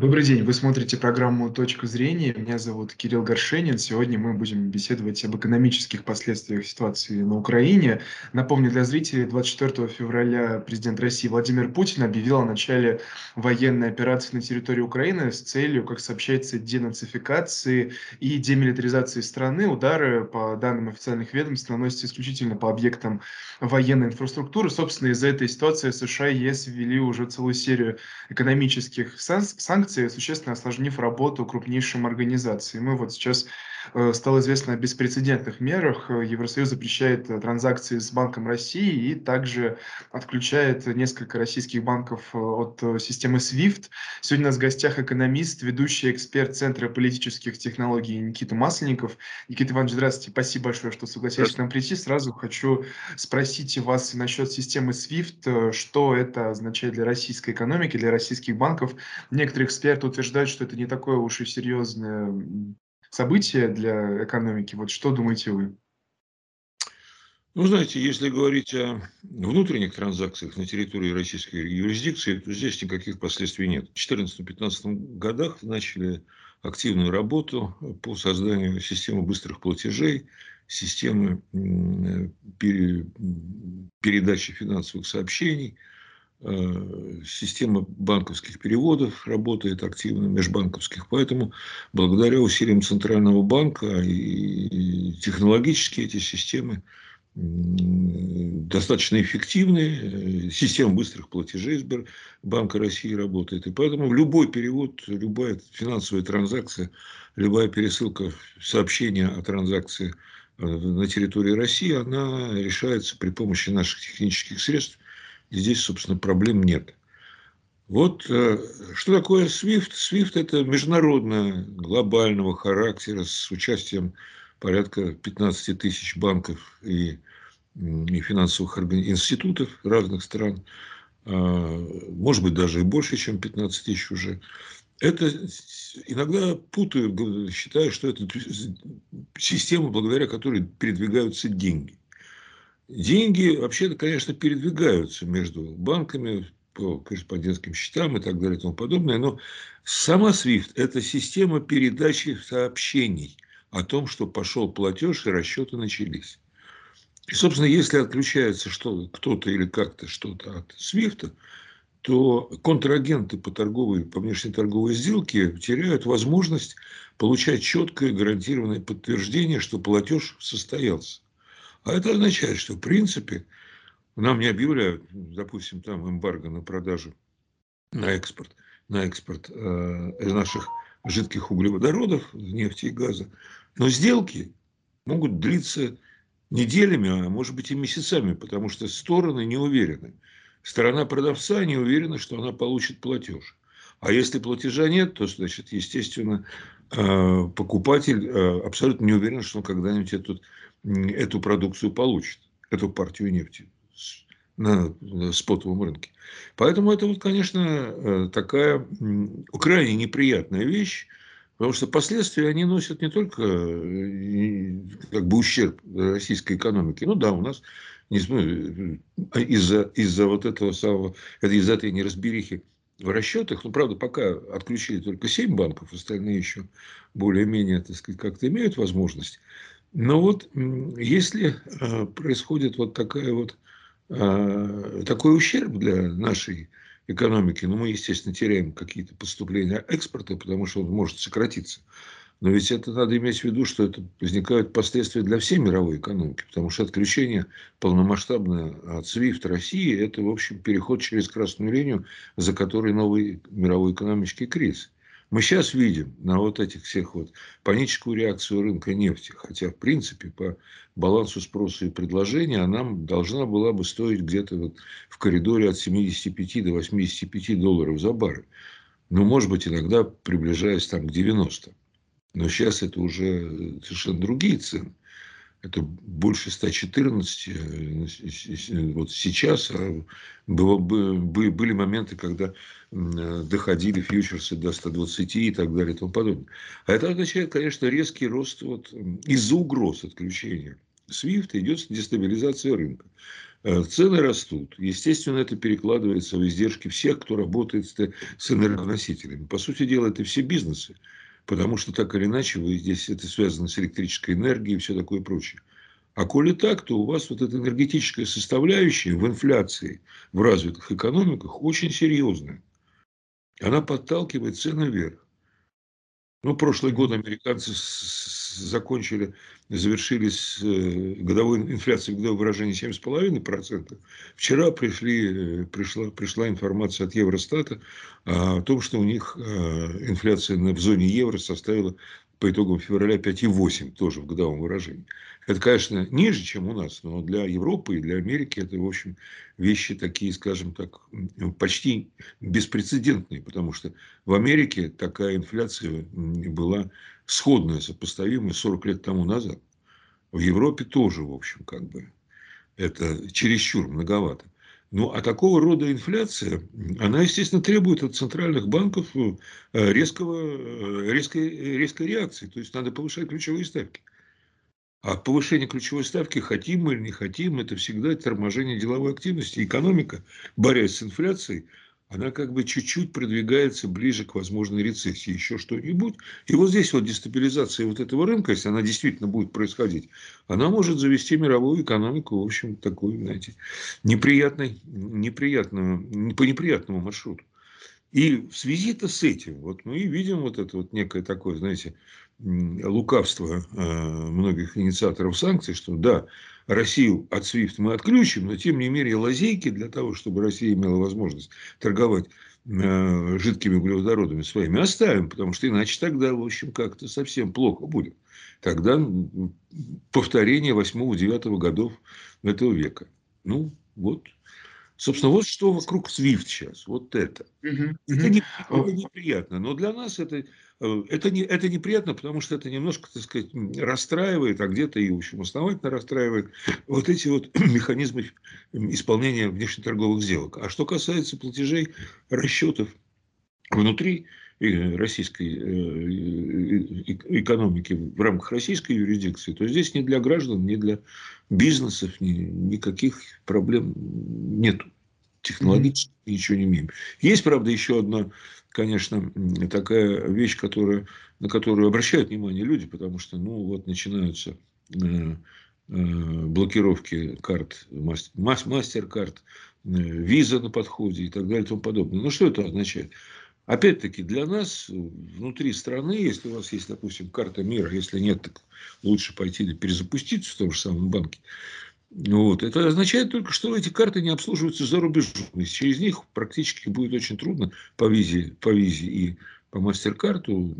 Добрый день, вы смотрите программу «Точка зрения». Меня зовут Кирилл Горшенин. Сегодня мы будем беседовать об экономических последствиях ситуации на Украине. Напомню для зрителей, 24 февраля президент России Владимир Путин объявил о начале военной операции на территории Украины с целью, как сообщается, денацификации и демилитаризации страны. Удары, по данным официальных ведомств, наносятся исключительно по объектам военной инфраструктуры. Собственно, из-за этой ситуации США и ЕС ввели уже целую серию экономических санкций, санкции, существенно осложнив работу крупнейшим организациям. Мы вот сейчас стало известно о беспрецедентных мерах. Э, Евросоюз запрещает э, транзакции с Банком России и также отключает несколько российских банков от системы SWIFT. Сегодня у нас в гостях экономист, ведущий эксперт Центра политических технологий Никита Масленников. Никита Иванович, здравствуйте. Спасибо большое, что согласились к нам прийти. Сразу хочу спросить вас насчет системы SWIFT. Что это означает для российской экономики, для российских банков? Некоторые эксперты утверждают, что это не такое уж и серьезное событие для экономики. Вот что думаете вы? Ну, знаете, если говорить о внутренних транзакциях на территории российской юрисдикции, то здесь никаких последствий нет. В 2014-2015 годах начали активную работу по созданию системы быстрых платежей, системы передачи финансовых сообщений – система банковских переводов работает активно, межбанковских. Поэтому благодаря усилиям Центрального банка и технологически эти системы достаточно эффективны. Система быстрых платежей Банка России работает. И поэтому любой перевод, любая финансовая транзакция, любая пересылка сообщения о транзакции э, на территории России, она решается при помощи наших технических средств – и здесь, собственно, проблем нет. Вот э, что такое SWIFT? SWIFT – это международная, глобального характера с участием порядка 15 тысяч банков и, и финансовых институтов разных стран, а, может быть, даже и больше, чем 15 тысяч уже. Это иногда путают, считая, что это система, благодаря которой передвигаются деньги. Деньги вообще-то, конечно, передвигаются между банками по корреспондентским счетам и так далее и тому подобное, но сама SWIFT – это система передачи сообщений о том, что пошел платеж и расчеты начались. И, собственно, если отключается что кто-то или как-то что-то от SWIFT, то контрагенты по торговой, по внешней торговой сделке теряют возможность получать четкое гарантированное подтверждение, что платеж состоялся. А это означает, что в принципе нам не объявляют, допустим, там эмбарго на продажу, на экспорт, на экспорт э, наших жидких углеводородов, нефти и газа. Но сделки могут длиться неделями, а может быть и месяцами, потому что стороны не уверены. Сторона продавца не уверена, что она получит платеж. А если платежа нет, то, значит, естественно, покупатель э, абсолютно не уверен, что он когда-нибудь этот эту продукцию получит, эту партию нефти на спотовом рынке. Поэтому это, вот, конечно, э, такая крайне неприятная вещь, потому что последствия они носят не только э, как бы ущерб российской экономике. Ну да, у нас э, из-за из вот этого самого, из-за этой неразберихи в расчетах, ну, правда, пока отключили только 7 банков, остальные еще более-менее, так сказать, как-то имеют возможность но вот если э, происходит вот такая вот э, такой ущерб для нашей экономики, ну, мы, естественно, теряем какие-то поступления экспорта, потому что он может сократиться. Но ведь это надо иметь в виду, что это возникают последствия для всей мировой экономики, потому что отключение полномасштабное от SWIFT России – это, в общем, переход через красную линию, за которой новый мировой экономический кризис. Мы сейчас видим на вот этих всех вот паническую реакцию рынка нефти, хотя в принципе по балансу спроса и предложения она должна была бы стоить где-то вот в коридоре от 75 до 85 долларов за баррель. Ну, может быть, иногда приближаясь там к 90. Но сейчас это уже совершенно другие цены это больше 114 э, вот сейчас. А было, были моменты, когда доходили фьючерсы до 120 и так далее и тому подобное. А это означает, конечно, резкий рост вот, из-за угроз отключения. SWIFT идет дестабилизация рынка. Э, цены растут. Естественно, это перекладывается в издержки всех, кто работает с энергоносителями. По сути дела, это все бизнесы. Потому что так или иначе вы здесь это связано с электрической энергией и все такое прочее. А коли так, то у вас вот эта энергетическая составляющая в инфляции в развитых экономиках очень серьезная. Она подталкивает цены вверх. Ну, прошлый год американцы закончили, завершились э, годовой инфляцией, годовое выражение 7,5%. Вчера пришли, э, пришла, пришла информация от Евростата о том, что у них э, инфляция в зоне евро составила по итогам февраля 5,8 тоже в годовом выражении. Это, конечно, ниже, чем у нас, но для Европы и для Америки это, в общем, вещи такие, скажем так, почти беспрецедентные, потому что в Америке такая инфляция была сходная, сопоставимая 40 лет тому назад. В Европе тоже, в общем, как бы это чересчур многовато. Ну, а такого рода инфляция, она, естественно, требует от центральных банков э, резкого, э, резкой, резкой реакции. То есть, надо повышать ключевые ставки. А повышение ключевой ставки, хотим мы или не хотим, это всегда торможение деловой активности. Экономика, борясь с инфляцией, она как бы чуть-чуть продвигается ближе к возможной рецессии, еще что-нибудь. И вот здесь вот дестабилизация вот этого рынка, если она действительно будет происходить, она может завести мировую экономику, в общем, такой, знаете, неприятный, неприятную, по неприятному маршруту. И в связи-то с этим, вот мы видим вот это вот некое такое, знаете, лукавство э, многих инициаторов санкций, что да, Россию от SWIFT мы отключим, но тем не менее лазейки для того, чтобы Россия имела возможность торговать э, жидкими углеводородами своими оставим, потому что иначе тогда, в общем, как-то совсем плохо будет. Тогда повторение 8-9 годов этого века. Ну, вот. Собственно, вот что вокруг SWIFT сейчас. Вот это. Uh-huh. Это, не, это неприятно. Но для нас это это, не, это неприятно, потому что это немножко, так сказать, расстраивает, а где-то и, в общем, основательно расстраивает вот эти вот механизмы исполнения внешнеторговых сделок. А что касается платежей, расчетов внутри э, российской э, экономики в рамках российской юрисдикции, то здесь ни для граждан, ни для бизнесов ни, никаких проблем нет. Технологически mm-hmm. ничего не имеем. Есть, правда, еще одна конечно, такая вещь, которая, на которую обращают внимание люди, потому что, ну, вот начинаются э, э, блокировки карт, мастер-карт, э, виза на подходе и так далее и тому подобное. Ну, что это означает? Опять-таки, для нас внутри страны, если у вас есть, допустим, карта мира, если нет, так лучше пойти перезапуститься в том же самом банке. Вот. Это означает только, что эти карты не обслуживаются за рубежом. И через них практически будет очень трудно по визе, по визе и по мастер-карту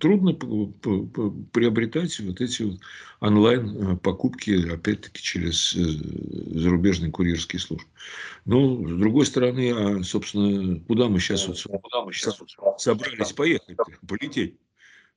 трудно приобретать вот эти вот онлайн покупки, опять-таки, через э, зарубежные курьерские службы. Но, с другой стороны, а, собственно, куда мы сейчас, вот, куда мы сейчас собрались поехать, полететь?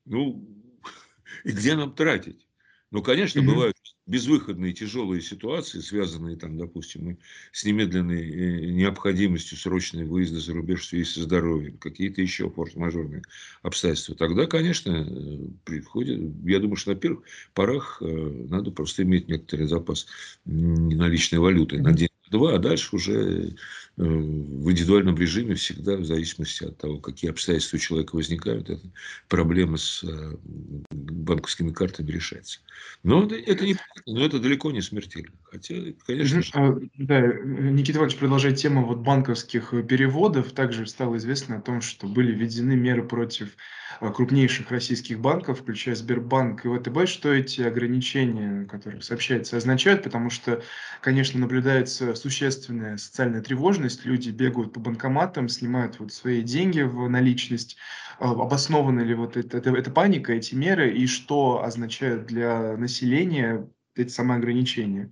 Ну, и где нам тратить? Ну, конечно, бывают безвыходные тяжелые ситуации, связанные, там, допустим, с немедленной э, необходимостью срочной выезда за рубеж в связи со здоровьем, какие-то еще форс-мажорные обстоятельства, тогда, конечно, э, приходит, я думаю, что на первых порах э, надо просто иметь некоторый запас наличной валюты. На день два, а дальше уже в индивидуальном режиме всегда, в зависимости от того, какие обстоятельства у человека возникают, эта проблема с банковскими картами решается. Но это, не, но это далеко не смертельно. Хотя, конечно... А, да, Никита Иванович продолжает тему вот банковских переводов. Также стало известно о том, что были введены меры против крупнейших российских банков, включая Сбербанк и ВТБ. Что эти ограничения, о которых сообщается, означают? Потому что, конечно, наблюдается существенная социальная тревожность. Люди бегают по банкоматам, снимают вот свои деньги в наличность. А, обоснована ли вот эта, эта, эта паника, эти меры, и что означают для населения эти самые ограничения?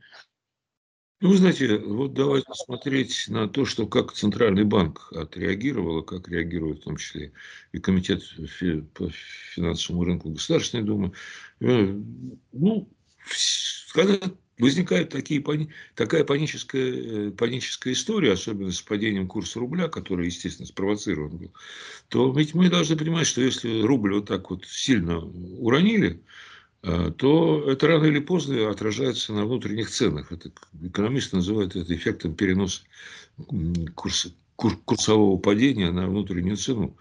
Ну, вы знаете, вот давайте смотреть на то, что как Центральный банк отреагировал, как реагирует в том числе и Комитет по финансовому рынку Государственной Думы. Э, ну, когда возникает такие, такая паническая, э, паническая история, особенно с падением курса рубля, который, естественно, спровоцирован был, то ведь мы должны понимать, что если рубль вот так вот сильно уронили, то это рано или поздно отражается на внутренних ценах. Это, экономисты называют это эффектом переноса курса, кур, курсового падения на внутреннюю цену.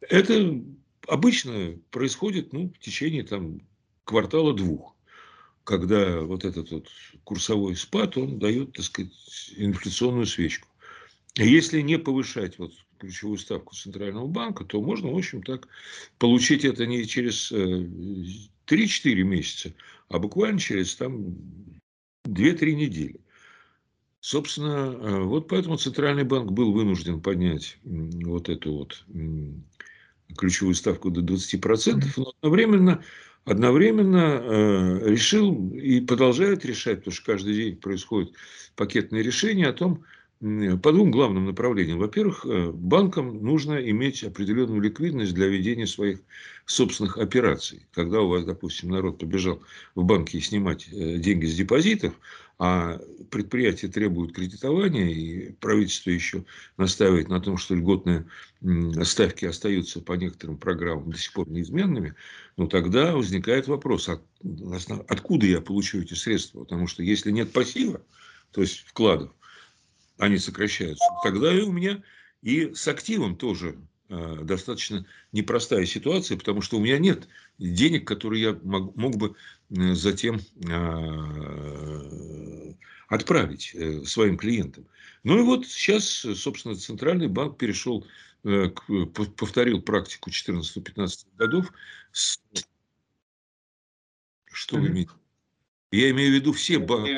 Это обычно происходит ну, в течение там, квартала двух, когда вот этот вот курсовой спад, он дает, так сказать, инфляционную свечку. Если не повышать вот ключевую ставку Центрального банка, то можно, в общем, так получить это не через 3-4 э, месяца, а буквально через там 2-3 недели. Собственно, э, вот поэтому Центральный банк был вынужден поднять вот эту вот ключевую ставку до 20%, но одновременно, одновременно э, решил и продолжает решать, потому что каждый день происходит пакетное решение о том, по двум главным направлениям. Во-первых, э, банкам нужно иметь определенную ликвидность для ведения своих собственных операций. Когда у вас, допустим, народ побежал в банки снимать э, деньги с депозитов, а предприятия требуют кредитования, и правительство еще настаивает на том, что льготные ставки остаются по некоторым программам до сих пор неизменными, ну тогда возникает вопрос, откуда я получу эти средства? Потому что если нет пассива, то есть вкладов, они сокращаются, тогда и у меня и с активом тоже э, достаточно непростая ситуация, потому что у меня нет денег, которые я мог, мог бы э, затем э, отправить э, своим клиентам. Ну и вот сейчас, собственно, Центральный банк перешел, э, к, повторил практику 14-15 годов. С... Что вы имеете? Я имею в виду все банки.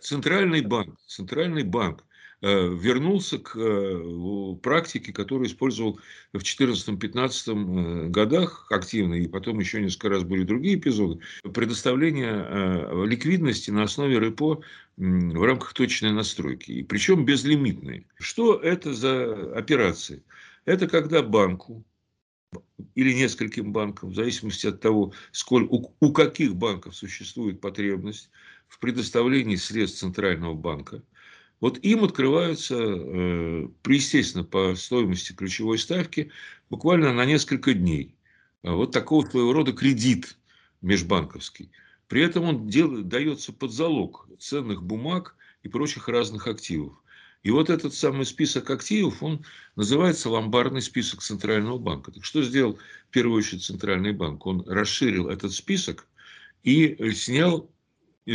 Центральный банк, центральный банк э, вернулся к э, практике, которую использовал в 2014-2015 э, годах активно, и потом еще несколько раз были другие эпизоды, предоставление ликвидности на основе РЭПО в рамках точной настройки, и причем безлимитной. Что это за операции? Это когда банку или нескольким банкам, в зависимости от того, сколь, у, у каких банков существует потребность в предоставлении средств Центрального банка. Вот им открываются, э, естественно, по стоимости ключевой ставки буквально на несколько дней. А вот такого своего рода кредит межбанковский. При этом он дел, дается под залог ценных бумаг и прочих разных активов. И вот этот самый список активов, он называется ломбардный список Центрального банка. Так что сделал в первую очередь Центральный банк? Он расширил этот список и снял,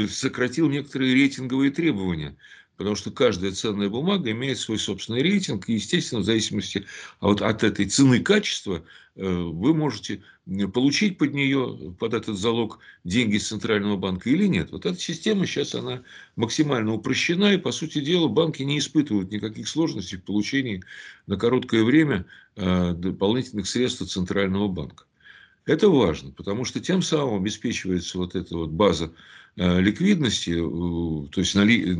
сократил некоторые рейтинговые требования Потому что каждая ценная бумага имеет свой собственный рейтинг. И, естественно, в зависимости от, от этой цены качества э, вы можете получить под нее, под этот залог, деньги с Центрального банка или нет. Вот эта система сейчас она максимально упрощена. И, по сути дела, банки не испытывают никаких сложностей в получении на короткое время э, дополнительных средств от Центрального банка. Это важно, потому что тем самым обеспечивается вот эта вот база э, ликвидности, э, то есть нали...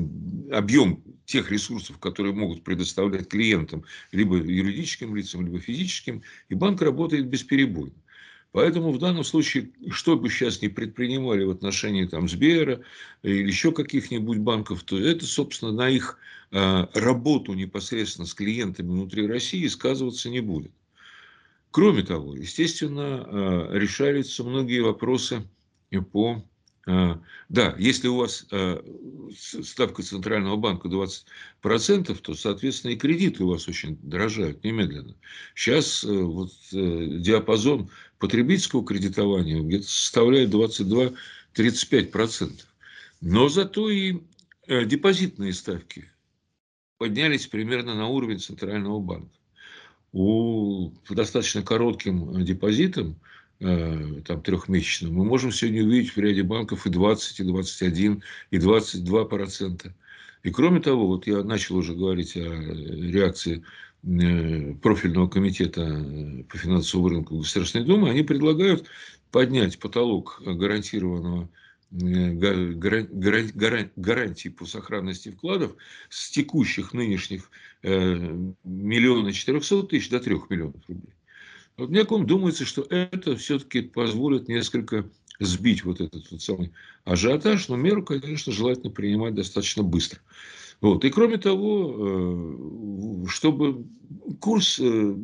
объем тех ресурсов, которые могут предоставлять клиентам, либо юридическим лицам, либо физическим, и банк работает бесперебойно. Поэтому в данном случае, что бы сейчас ни предпринимали в отношении там, Сбера или еще каких-нибудь банков, то это, собственно, на их э, работу непосредственно с клиентами внутри России сказываться не будет. Кроме того, естественно, э, решаются многие вопросы по... Э, да, если у вас э, ставка Центрального банка 20%, то, соответственно, и кредиты у вас очень дорожают немедленно. Сейчас вот диапазон потребительского кредитования где-то составляет 22-35%. Но зато и депозитные ставки поднялись примерно на уровень Центрального банка у достаточно коротким депозитом, э, там трехмесячным, мы можем сегодня увидеть в ряде банков и 20, и 21, и 22 процента. И кроме того, вот я начал уже говорить о реакции э, профильного комитета э, по финансовому рынку Государственной Думы, они предлагают поднять потолок гарантированного гарантий по сохранности вкладов с текущих нынешних э, миллиона четырехсот тысяч до трех миллионов рублей. Вот мне думается, что это все-таки позволит несколько сбить вот этот вот самый ажиотаж, но меру, конечно, желательно принимать достаточно быстро. Вот. И кроме того, э, чтобы курс э,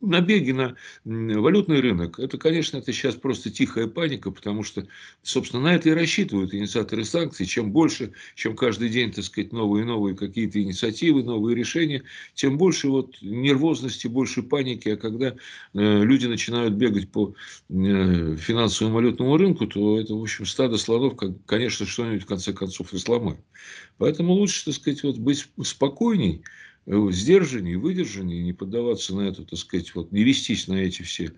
набеги на валютный рынок, это, конечно, это сейчас просто тихая паника, потому что, собственно, на это и рассчитывают инициаторы санкций. Чем больше, чем каждый день, так сказать, новые и новые какие-то инициативы, новые решения, тем больше вот нервозности, больше паники. А когда э, люди начинают бегать по финансовому валютному рынку, то это, в общем, стадо слонов, конечно, что-нибудь в конце концов и сломает. Поэтому лучше, так сказать, вот быть спокойней, Э, сдержаннее, выдержаннее, не поддаваться на это, так сказать, вот, не вестись на эти все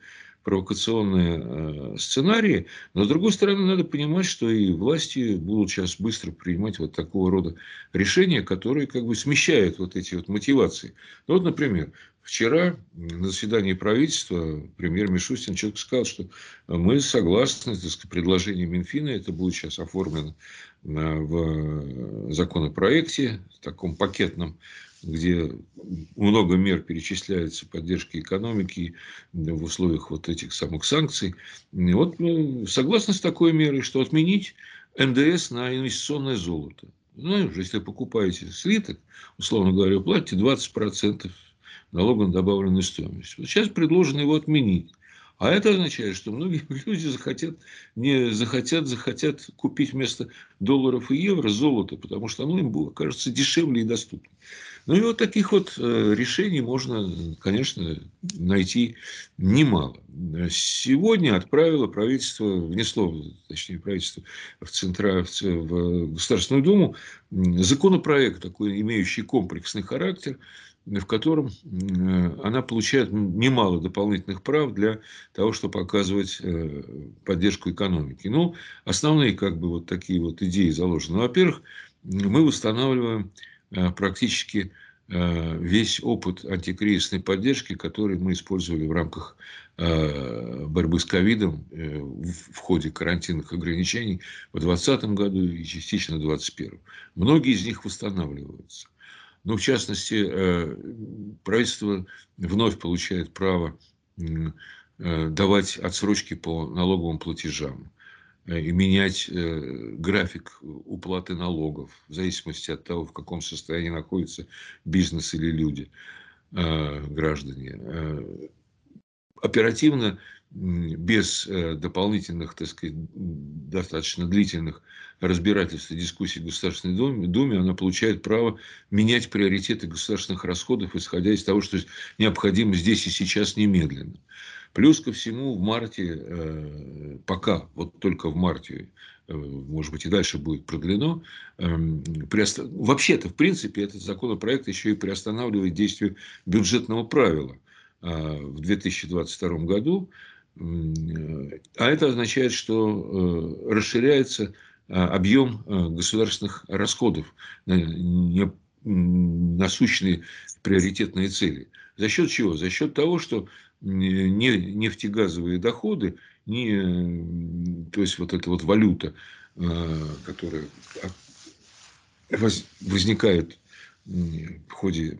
провокационные э, сценарии. Но, с другой стороны, надо понимать, что и власти будут сейчас быстро принимать вот такого рода решения, которые как бы смещают вот эти вот мотивации. Ну, вот, например, вчера на заседании правительства премьер Мишустин четко сказал, что мы согласны с предложением Минфина, это будет сейчас оформлено э, в законопроекте, в таком пакетном где много мер перечисляется поддержки экономики в условиях вот этих самых санкций. Вот ну, согласны с такой мерой, что отменить НДС на инвестиционное золото. Ну, если покупаете слиток, условно говоря, платите 20% налога на добавленную стоимость. Вот сейчас предложено его отменить. А это означает, что многие люди захотят, не захотят, захотят купить вместо долларов и евро золото, потому что оно им будет, кажется дешевле и доступнее. Ну и вот таких вот э, решений можно, конечно, найти немало. Сегодня отправило правительство, внесло, точнее, правительство в, Центра, в Государственную Думу законопроект, такой имеющий комплексный характер, в котором э, она получает немало дополнительных прав для того, чтобы оказывать э, поддержку экономики. Ну, основные как бы вот такие вот идеи заложены. Во-первых, мы устанавливаем Э, практически весь опыт антикризисной поддержки, который мы использовали в рамках борьбы с ковидом в ходе карантинных ограничений в 2020 году и частично в 2021. Многие из них восстанавливаются. Но, в частности, правительство вновь получает право давать отсрочки по налоговым платежам. Э, и менять э, график уплаты налогов в зависимости от того, в каком состоянии находится бизнес или люди, э, граждане. Оперативно, без дополнительных, так сказать, достаточно длительных разбирательств и дискуссий в Государственной Думе, Думе, она получает право менять приоритеты государственных расходов, исходя из того, что необходимо здесь и сейчас немедленно. Плюс ко всему в марте, э, пока, вот только в марте, э, может быть, и дальше будет продлено, эм, вообще-то, в принципе, этот законопроект еще и приостанавливает действие бюджетного правила э, в 2022 году. А это означает, что расширяется объем государственных расходов на насущные приоритетные цели. За счет чего? За счет того, что не нефтегазовые доходы, не, то есть вот эта вот валюта, э, которая возникает в ходе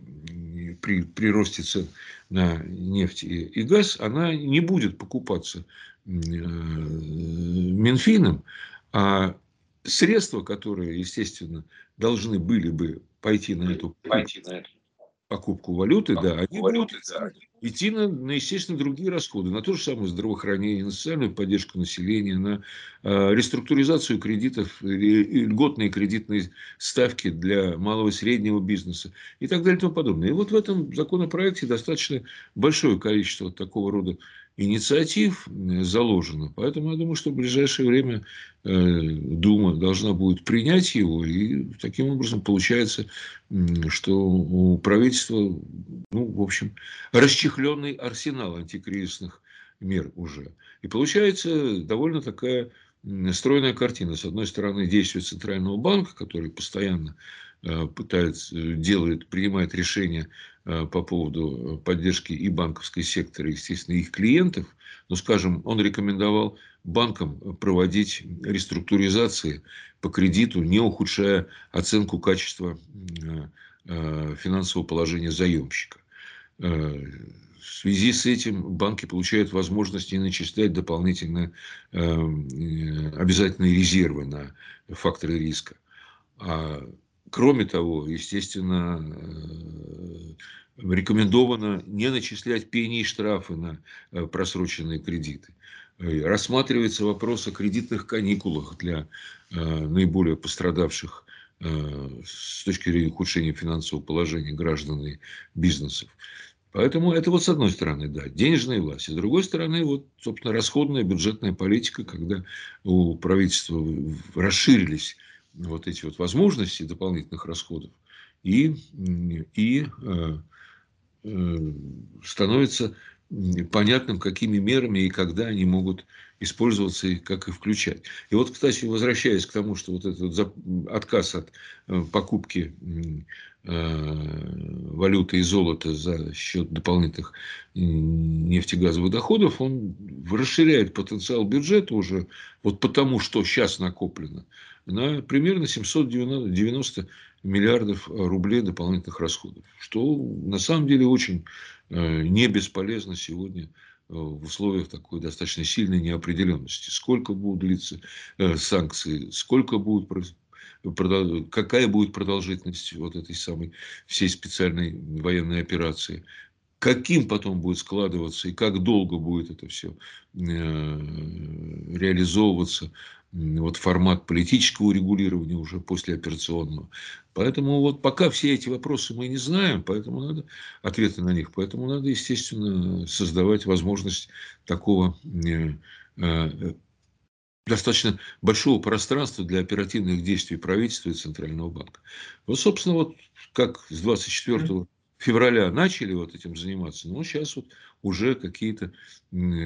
при, при росте цен на нефть и, и газ, она не будет покупаться э, Минфином, а средства, которые, естественно, должны были бы пойти на эту, пойти на эту покупку валюты, покупку да, они валюты, будут да. Идти на, на, естественно, другие расходы, на то же самое здравоохранение, на социальную поддержку населения, на э, реструктуризацию кредитов, льготные кредитные ставки для малого и среднего бизнеса и так далее и тому подобное. И вот в этом законопроекте достаточно большое количество такого рода инициатив заложено. Поэтому я думаю, что в ближайшее время э, Дума должна будет принять его. И таким образом получается, что у правительства, ну, в общем, расчехленный арсенал антикризисных мер уже. И получается довольно такая стройная картина. С одной стороны, действия Центрального банка, который постоянно э, пытается, делает, принимает решения Э, по поводу поддержки и банковской сектора, естественно, их клиентов. Но, скажем, он рекомендовал банкам проводить реструктуризации по кредиту, не ухудшая оценку качества э, э, финансового положения заемщика. В связи с этим банки получают возможность не начислять дополнительные обязательные резервы на факторы риска. А Кроме того, естественно, рекомендовано не начислять пени и штрафы на э, просроченные кредиты. Э, рассматривается вопрос о кредитных каникулах для наиболее пострадавших с точки зрения ухудшения финансового положения граждан и бизнесов. Поэтому это вот с одной стороны, да, денежная власть. С другой стороны, вот, собственно, расходная бюджетная политика, когда у правительства расширились вот эти вот возможности дополнительных расходов, и, и э, э, становится понятным, какими мерами и когда они могут использоваться и как их включать. И вот, кстати, возвращаясь к тому, что вот этот отказ от э, покупки э, валюты и золота за счет дополнительных нефтегазовых доходов, он расширяет потенциал бюджета уже вот потому, что сейчас накоплено, на примерно 790 миллиардов рублей дополнительных расходов, что на самом деле очень не бесполезно сегодня Э, в условиях такой достаточно сильной неопределенности. Сколько будут длиться э, санкции, сколько будут какая будет продолжительность вот этой самой всей специальной военной операции, каким потом будет складываться и как долго будет это все э, реализовываться, вот формат политического регулирования уже после операционного. Поэтому вот пока все эти вопросы мы не знаем, поэтому надо ответы на них, поэтому надо, естественно, создавать возможность такого э, э, достаточно большого пространства для оперативных действий правительства и Центрального банка. Вот, собственно, вот как с 24 февраля начали вот этим заниматься, но сейчас вот уже какие-то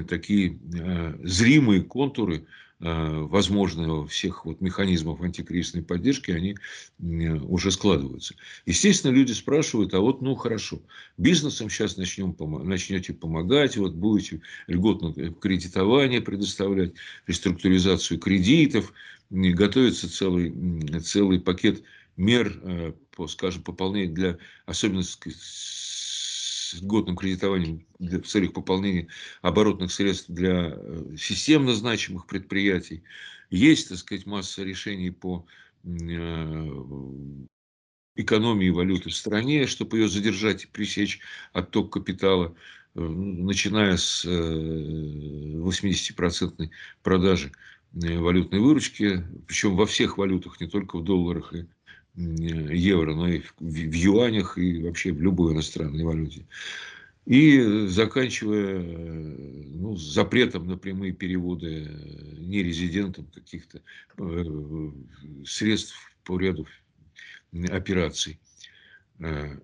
такие э, зримые контуры возможного всех вот механизмов антикризисной поддержки, они уже складываются. Естественно, люди спрашивают, а вот, ну, хорошо, бизнесом сейчас начнем, начнете помогать, вот будете льготное кредитование предоставлять, реструктуризацию кредитов, готовится целый, целый пакет мер э, скажем, пополнению для, особенно годным кредитованием для, в целях пополнения оборотных средств для э, системно значимых предприятий. Есть, так сказать, масса решений по э, экономии валюты в стране, чтобы ее задержать и пресечь отток капитала, э, начиная с 80% продажи валютной выручки, причем во всех валютах, не только в долларах и евро, но и в, юанях, и вообще в любой иностранной валюте. И заканчивая ну, запретом на прямые переводы нерезидентам каких-то э, средств по ряду операций. Э,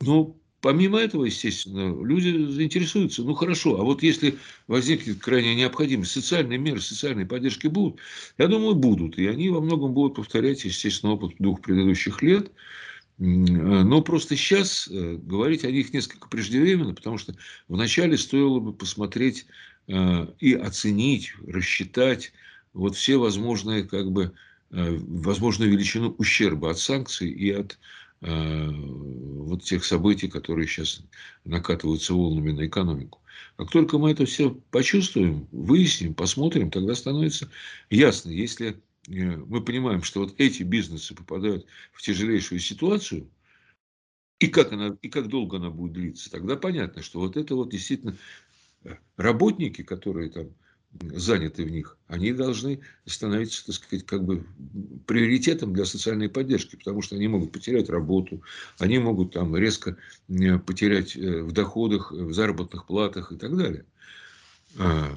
ну, Помимо этого, естественно, люди заинтересуются. Ну хорошо, а вот если возникнет крайняя необходимость, социальные меры, социальной поддержки будут? Я думаю, будут. И они во многом будут повторять, естественно, опыт двух предыдущих лет. Но просто сейчас э, говорить о них несколько преждевременно, потому что вначале стоило бы посмотреть э, и оценить, рассчитать вот все возможные, как бы, э, возможную величину ущерба от санкций и от вот тех событий, которые сейчас накатываются волнами на экономику. Как только мы это все почувствуем, выясним, посмотрим, тогда становится ясно, если э, мы понимаем, что вот эти бизнесы попадают в тяжелейшую ситуацию, и как, она, и как долго она будет длиться, тогда понятно, что вот это вот действительно э, работники, которые там заняты в них, они должны становиться, так сказать, как бы приоритетом для социальной поддержки, потому что они могут потерять работу, они могут там резко потерять э, в доходах, в заработных платах и так далее. А,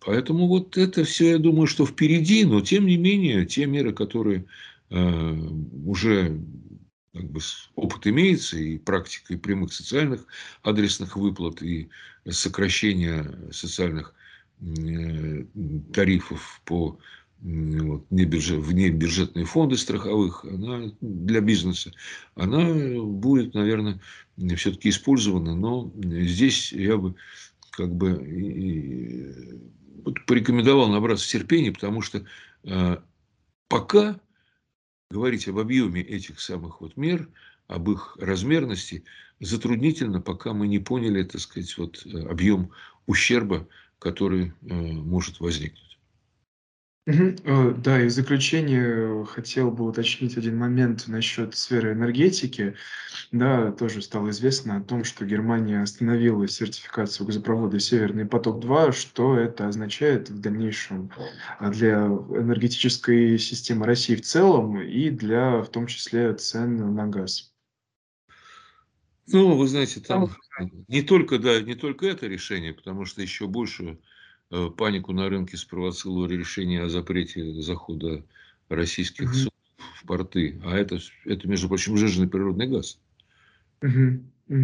поэтому вот это все, я думаю, что впереди, но тем не менее, те меры, которые а, уже как бы, опыт имеется, и практика и прямых социальных адресных выплат, и сокращения социальных Э, тарифов по вот, небюджет, внебюджетные фонды страховых, она для бизнеса, она будет, наверное, все-таки использована, но здесь я бы как бы и, вот порекомендовал набраться терпения, потому что э, пока говорить об объеме этих самых вот мер, об их размерности затруднительно, пока мы не поняли, так сказать, вот объем ущерба, который э, может возникнуть. Э, да, и в заключение хотел бы уточнить один момент насчет сферы энергетики. Да, тоже стало известно о том, что Германия остановила сертификацию газопровода «Северный поток-2». Что это означает в дальнейшем а, для энергетической системы России в целом и для, в том числе, цен на газ? Ну, вы знаете, там не только, да, не только это решение, потому что еще большую э, панику на рынке спровоцировало решение о запрете захода российских Мгм. судов в порты. А это, это, между прочим, жиженый природный газ.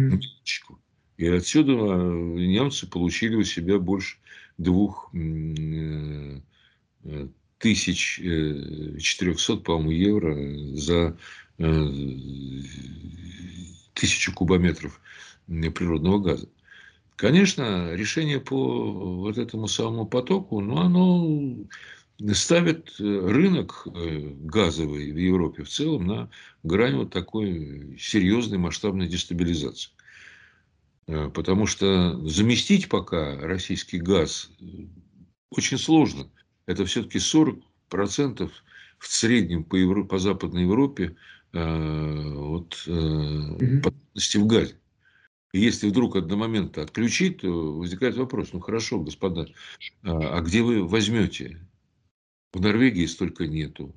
Минуточку. И отсюда э, немцы получили у себя больше двух э, тысяч 400, по-моему, евро за тысячу кубометров природного газа. Конечно, решение по вот этому самому потоку, ну, оно ставит э, рынок э, газовый в Европе в целом на грань вот такой серьезной масштабной дестабилизации. Э, Потому что заместить пока российский газ э, очень сложно. Это все-таки 40% в среднем по, Евро... по Западной Европе э, от э, Мгм. потребности в газе. И если вдруг одномоментно отключить, то возникает вопрос, ну хорошо, господа, а а где вы возьмете? В Норвегии столько нету.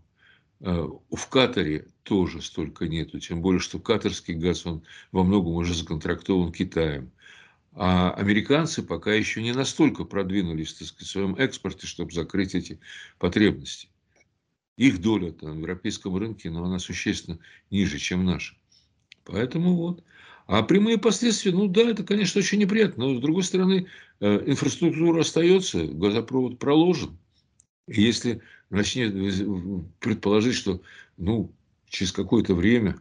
А, В Катаре тоже столько нету. Тем более, что катарский газ, он во многом уже законтрактован Китаем. А американцы пока еще не настолько продвинулись так сказать, в своем экспорте, чтобы закрыть эти потребности. Их доля там, в европейском рынке, но она существенно ниже, чем наша. Поэтому вот. А прямые последствия, ну да, это, конечно, очень неприятно. Но, с другой стороны, э, инфраструктура остается, газопровод проложен. И если начнет предположить, что ну, через какое-то время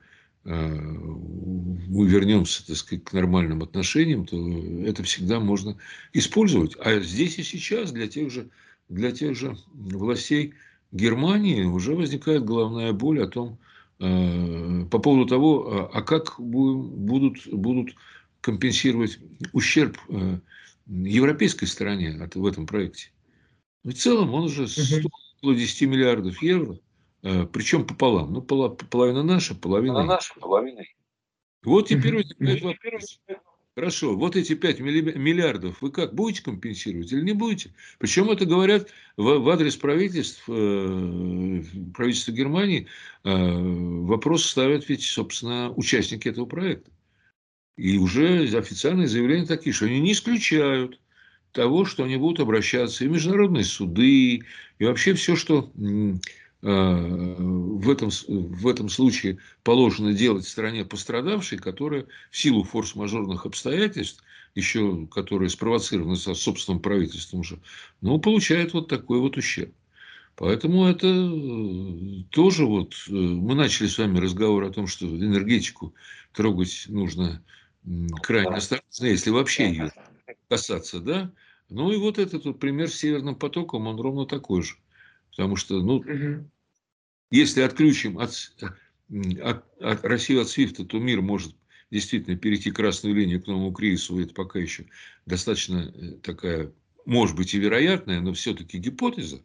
э, мы вернемся так сказать, к нормальным отношениям, то это всегда можно использовать. А здесь и сейчас для тех же, для тех же властей Германии уже возникает головная боль о том, э, по поводу того, а, а как будут, будут компенсировать ущерб э, европейской стороне от, в этом проекте. В целом он уже Мгм. стоит около 10 миллиардов евро, э, причем пополам. Ну, половина наша, половина их. наша половина. Вот теперь возникает вопрос. Хорошо, вот эти 5 миллиардов вы как, будете компенсировать или не будете? Причем это говорят в, в адрес правительств, э, правительства Германии, э, вопрос ставят ведь, собственно, участники этого проекта. И уже официальные заявления такие, что они не исключают того, что они будут обращаться и международные суды, и вообще все, что в этом, в этом случае положено делать стране пострадавшей, которая в силу форс-мажорных обстоятельств, еще которые спровоцированы со собственным правительством уже, ну, получает вот такой вот ущерб. Поэтому это э, тоже вот... э, Мы начали с вами разговор о том, что энергетику трогать нужно м, крайне осторожно, если вообще ее касаться, да? Ну и вот этот вот пример с Северным потоком, он ровно такой же. Потому что, ну, Мгм. если отключим от, от, от Россию от Свифта, то мир может действительно перейти красную линию к новому кризису. Это пока еще достаточно э, такая, может быть, и вероятная, но все-таки гипотеза.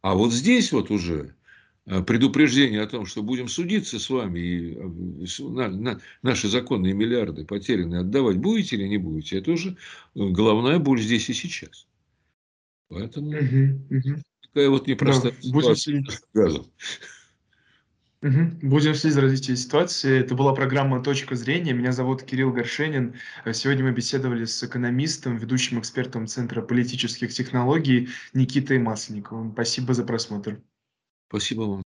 А вот здесь вот уже э, предупреждение о том, что будем судиться с вами, и э, на- на- наши законные миллиарды потерянные отдавать будете или не будете, это уже головная боль здесь и сейчас. Поэтому. Мгм. Такая вот Да, непростая будем ситуация с газом. Мгм. Будем следить за развитием ситуации. Это была программа «Точка зрения». Меня зовут Кирилл Горшенин. Сегодня мы беседовали с экономистом, ведущим экспертом Центра политических технологий Никитой Масленниковым. Спасибо за просмотр. Спасибо вам.